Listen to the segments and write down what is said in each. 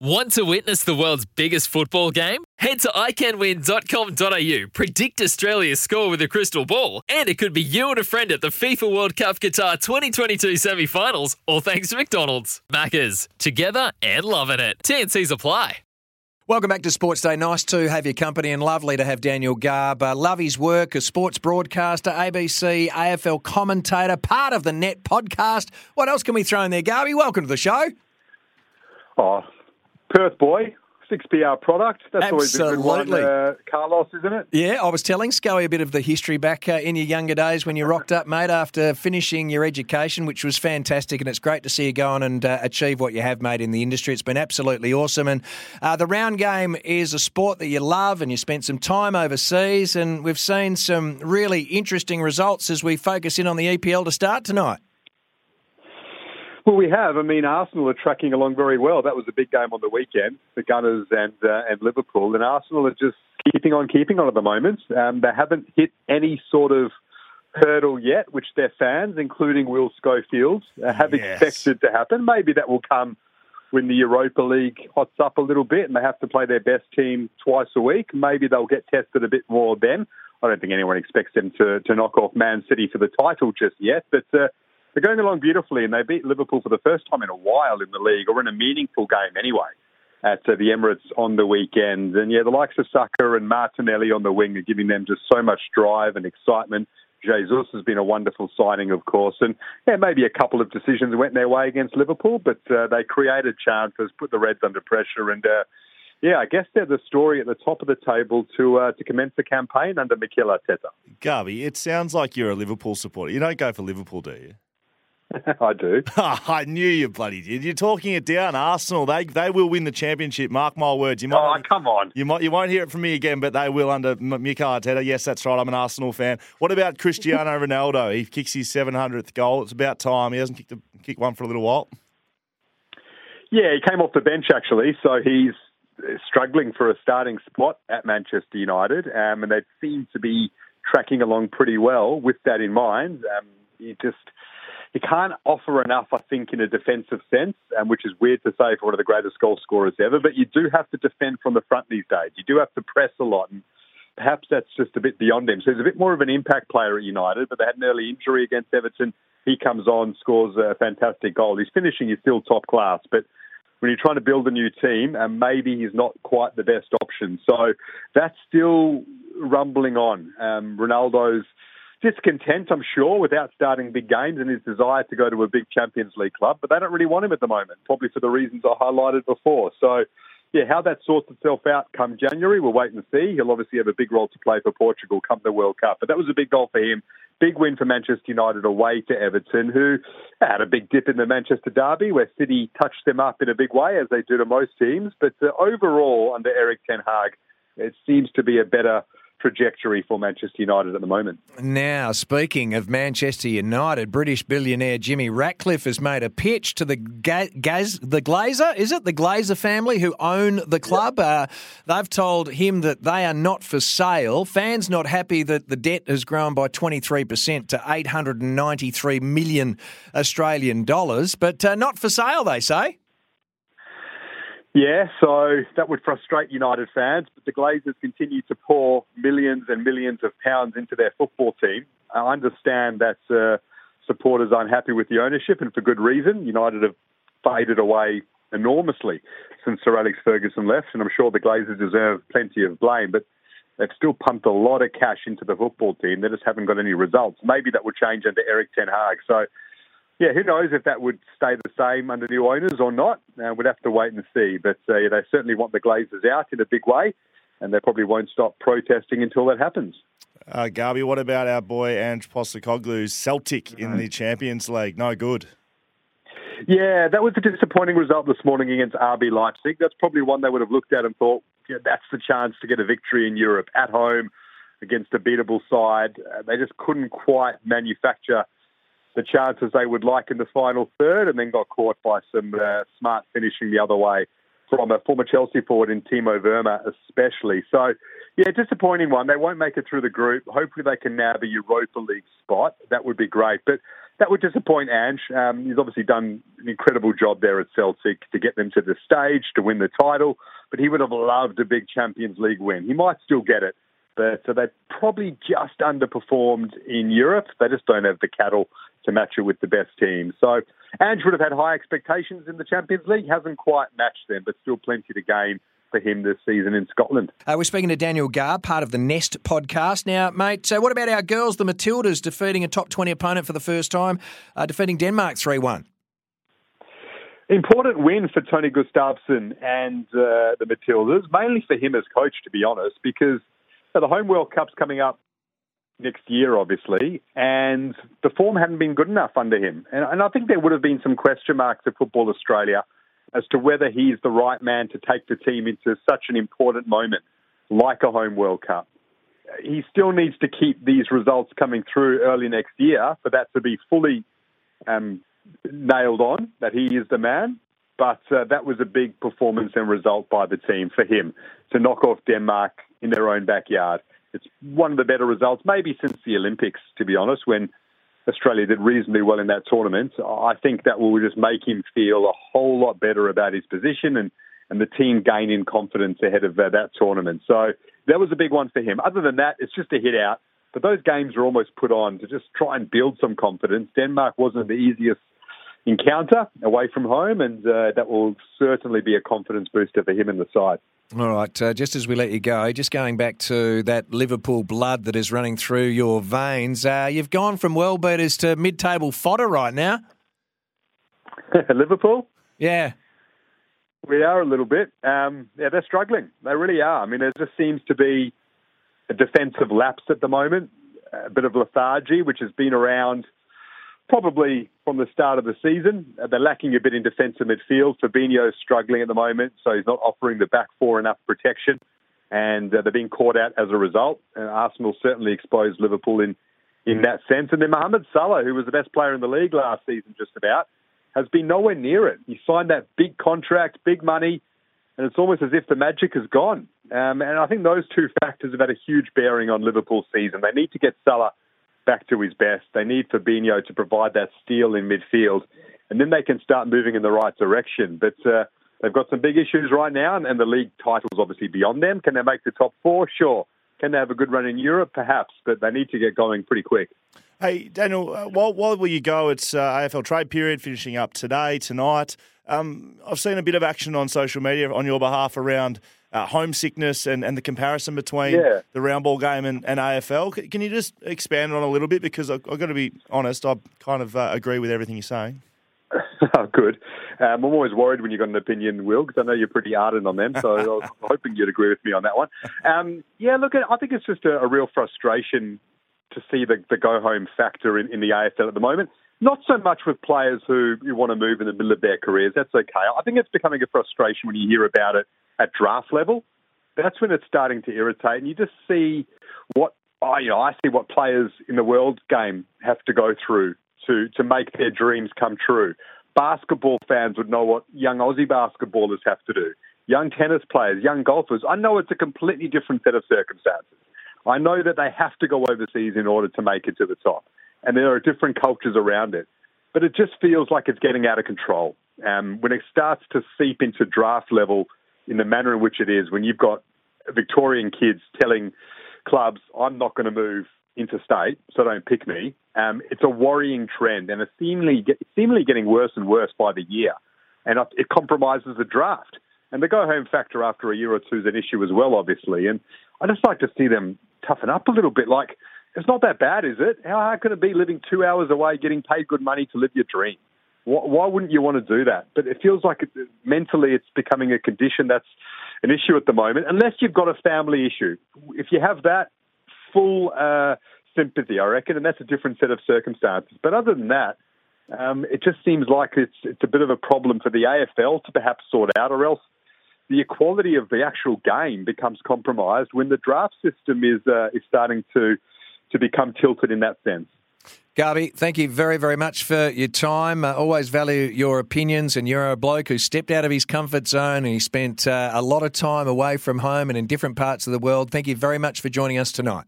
Want to witness the world's biggest football game? Head to iCanWin.com.au, predict Australia's score with a crystal ball, and it could be you and a friend at the FIFA World Cup Qatar 2022 semi finals, all thanks to McDonald's. Maccas, together and loving it. TNC's apply. Welcome back to Sports Day. Nice to have your company and lovely to have Daniel Garb. Uh, love his work as sports broadcaster, ABC, AFL commentator, part of the Nest podcast. What else can we throw in there, Garby? Welcome to the show. Oh, Perth boy, 6PR product. That's always a good one, uh, Carlos, isn't it? Yeah, I was telling Scully a bit of the history back uh, in your younger days when you rocked up, mate, after finishing your education, which was fantastic. And it's great to see you go on and uh, achieve what you have made in the industry. It's been absolutely awesome. And uh, the round game is a sport that you love, and you spent some time overseas. And we've seen some really interesting results as we focus in on the EPL to start tonight. Well, we have. I mean, Arsenal are tracking along very well. That was a big game on the weekend, the Gunners and uh, and Liverpool. And Arsenal are just keeping on keeping on at the moment. Um, they haven't hit any sort of hurdle yet, which their fans, including Will Schofield, uh, have Yes. expected to happen. Maybe that will come when the Europa League hots up a little bit and they have to play their best team twice a week. Maybe they'll get tested a bit more then. I don't think anyone expects them to, to knock off Man City for the title just yet, but uh, they're going along beautifully and they beat Liverpool for the first time in a while in the league or in a meaningful game anyway at uh, the Emirates on the weekend. And yeah, the likes of Saka and Martinelli on the wing are giving them just so much drive and excitement. Jesus has been a wonderful signing, of course, and yeah, maybe a couple of decisions went their way against Liverpool, but uh, they created chances, put the Reds under pressure, and uh, yeah, I guess they're the story at the top of the table to uh, to commence the campaign under Mikel Arteta. Garby, it sounds like you're a Liverpool supporter. You don't go for Liverpool, do you? I do. I knew you bloody did. You're talking it down. Arsenal, they they will win the championship. Mark my words. You might Oh, not- come on. You might you won't hear it from me again, but they will under Mikel Arteta. Yes, that's right. I'm an Arsenal fan. What about Cristiano Ronaldo? He kicks his 700th goal. It's about time. He hasn't kicked a, kicked one for a little while. Yeah, he came off the bench actually, so he's struggling for a starting spot at Manchester United, um, and they seem to be tracking along pretty well with that in mind. Um, he just he can't offer enough, I think, in a defensive sense, um, which is weird to say for one of the greatest goal scorers ever. But you do have to defend from the front these days. You do have to press a lot, and perhaps that's just a bit beyond him. So he's a bit more of an impact player at United, but they had an early injury against Everton. He comes on, scores a fantastic goal. His finishing is still top class, but when you're trying to build a new team, and maybe he's not quite the best option. So that's still rumbling on. Um, Ronaldo's discontent, I'm sure, without starting big games and his desire to go to a big Champions League club, but they don't really want him at the moment, probably for the reasons I highlighted before. So, yeah, how that sorts itself out come January, we'll wait and see. He'll obviously have a big role to play for Portugal come the World Cup, but that was a big goal for him. Big win for Manchester United away to Everton, who had a big dip in the Manchester derby, where City touched them up in a big way, as they do to most teams. But uh, overall, under Erik Ten Hag, it seems to be a better trajectory for Manchester United at the moment. Now, speaking of Manchester United, British billionaire Jimmy Ratcliffe has made a pitch to the Ga- Gaz- the Glazer, is it the Glazer family who own the club? Uh, they've told him that they are not for sale. Fans not happy that the debt has grown by 23% to 893 million Australian dollars, but uh, not for sale, they say. Yeah, so that would frustrate United fans, but the Glazers continue to pour millions and millions of pounds into their football team. I understand that uh, supporters are unhappy with the ownership, and for good reason. United have faded away enormously since Sir Alex Ferguson left, and I'm sure the Glazers deserve plenty of blame, but they've still pumped a lot of cash into the football team. They just haven't got any results. Maybe that will change under Erik Ten Hag. So yeah, who knows if that would stay the same under new owners or not? Uh, we'd have to wait and see. But uh, yeah, they certainly want the Glazers out in a big way, and they probably won't stop protesting until that happens. Uh, Garby, what about our boy Ange Postecoglou's Celtic in the Champions League? No good. Yeah, that was a disappointing result this morning against RB Leipzig. That's probably one they would have looked at and thought, yeah, that's the chance to get a victory in Europe at home against a beatable side. Uh, they just couldn't quite manufacture the chances they would like in the final third, and then got caught by some uh, smart finishing the other way from a former Chelsea forward in Timo Werner, especially. So, yeah, disappointing one. They won't make it through the group. Hopefully, they can nab a Europa League spot. That would be great. But that would disappoint Ange. Um, he's obviously done an incredible job there at Celtic to get them to the stage to win the title, but he would have loved a big Champions League win. He might still get it, but so they probably just underperformed in Europe. They just don't have the cattle to match it with the best team. So Ange would have had high expectations in the Champions League, hasn't quite matched them, but still plenty to gain for him this season in Scotland. Uh, we're speaking to Daniel Garb, part of the Nest podcast. Now, mate, so what about our girls, the Matildas, defeating a top 20 opponent for the first time, uh, defeating Denmark 3 1? Important win for Tony Gustavsson and uh, the Matildas, mainly for him as coach, to be honest, because the Home World Cup's coming up next year, obviously, and the form hadn't been good enough under him. And, and I think there would have been some question marks at Football Australia as to whether he's the right man to take the team into such an important moment like a home World Cup. He still needs to keep these results coming through early next year for that to be fully um, nailed on that he is the man. But uh, that was a big performance and result by the team for him to knock off Denmark in their own backyard. It's one of the better results, maybe since the Olympics, to be honest, when Australia did reasonably well in that tournament. I think that will just make him feel a whole lot better about his position and, and the team gain in confidence ahead of uh, that tournament. So that was a big one for him. Other than that, it's just a hit out. But those games are almost put on to just try and build some confidence. Denmark wasn't the easiest encounter away from home, and uh, that will certainly be a confidence booster for him and the side. All right, uh, just as we let you go, just going back to that Liverpool blood that is running through your veins, uh, you've gone from world beaters to mid table fodder right now. Liverpool? Yeah. We are a little bit. Um, yeah, they're struggling. They really are. I mean, there just seems to be a defensive lapse at the moment, a bit of lethargy, which has been around probably from the start of the season. Uh, they're lacking a bit in defensive midfield. Fabinho's struggling at the moment, so he's not offering the back four enough protection, and uh, they're being caught out as a result. And Arsenal certainly exposed Liverpool in, in that sense. And then Mohamed Salah, who was the best player in the league last season, just about, has been nowhere near it. He signed that big contract, big money, and it's almost as if the magic has gone. Um, and I think those two factors have had a huge bearing on Liverpool's season. They need to get Salah back to his best. They need Fabinho to provide that steel in midfield, and then they can start moving in the right direction. But uh, they've got some big issues right now, and, and the league title's obviously beyond them. Can they make the top four? Sure. Can they have a good run in Europe? Perhaps, but they need to get going pretty quick. Hey, Daniel, uh, while, while will you go, it's uh, AFL trade period finishing up today, tonight. Um, I've seen a bit of action on social media on your behalf around uh, homesickness and, and the comparison between yeah. the round ball game and, and AFL. Can you just expand on a little bit? Because I, have got to be honest, I kind of uh, agree with everything you're saying. oh, good. Um, I'm always worried when you've got an opinion, Will, because I know you're pretty ardent on them. So I was hoping you'd agree with me on that one. Um, yeah, look, I think it's just a, a real frustration to see the, the go home factor in, in the AFL at the moment. Not so much with players who, who want to move in the middle of their careers. That's okay. I think it's becoming a frustration when you hear about it at draft level, that's when it's starting to irritate. And you just see what I, you know, I see what players in the world game have to go through to to make their dreams come true. Basketball fans would know what young Aussie basketballers have to do. Young tennis players, young golfers. I know it's a completely different set of circumstances. I know that they have to go overseas in order to make it to the top, and there are different cultures around it. But it just feels like it's getting out of control. Um, when it starts to seep into draft level in the manner in which it is when you've got Victorian kids telling clubs, I'm not going to move interstate, so don't pick me. Um, it's a worrying trend, and it's seemingly, seemingly getting worse and worse by the year. And it compromises the draft. And the go home factor after a year or two is an issue as well, obviously. And I just like to see them toughen up a little bit. Like, it's not that bad, is it? How hard can it be living two hours away, getting paid good money to live your dream? Why wouldn't you want to do that? But it feels like it, mentally it's becoming a condition that's an issue at the moment, unless you've got a family issue. If you have that, full uh, sympathy, I reckon, and that's a different set of circumstances. But other than that, Um, it just seems like it's it's a bit of a problem for the AFL to perhaps sort out, or else the equality of the actual game becomes compromised when the draft system is uh, is starting to to become tilted in that sense. Garby, thank you very, very much for your time. Uh, always value your opinions, and you're a bloke who stepped out of his comfort zone and he spent uh, a lot of time away from home and in different parts of the world. Thank you very much for joining us tonight.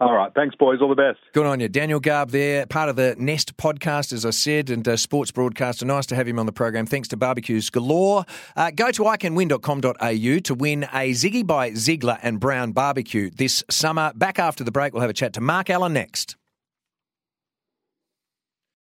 All right. Thanks, boys. All the best. Good on you. Daniel Garb there, part of the Nest podcast, as I said, and uh, sports broadcaster. Nice to have him on the program. Thanks to Barbecues Galore. Uh, go to iCanWin.com.au to win a Ziggy by Ziegler and Brown barbecue this summer. Back after the break, we'll have a chat to Mark Allen next.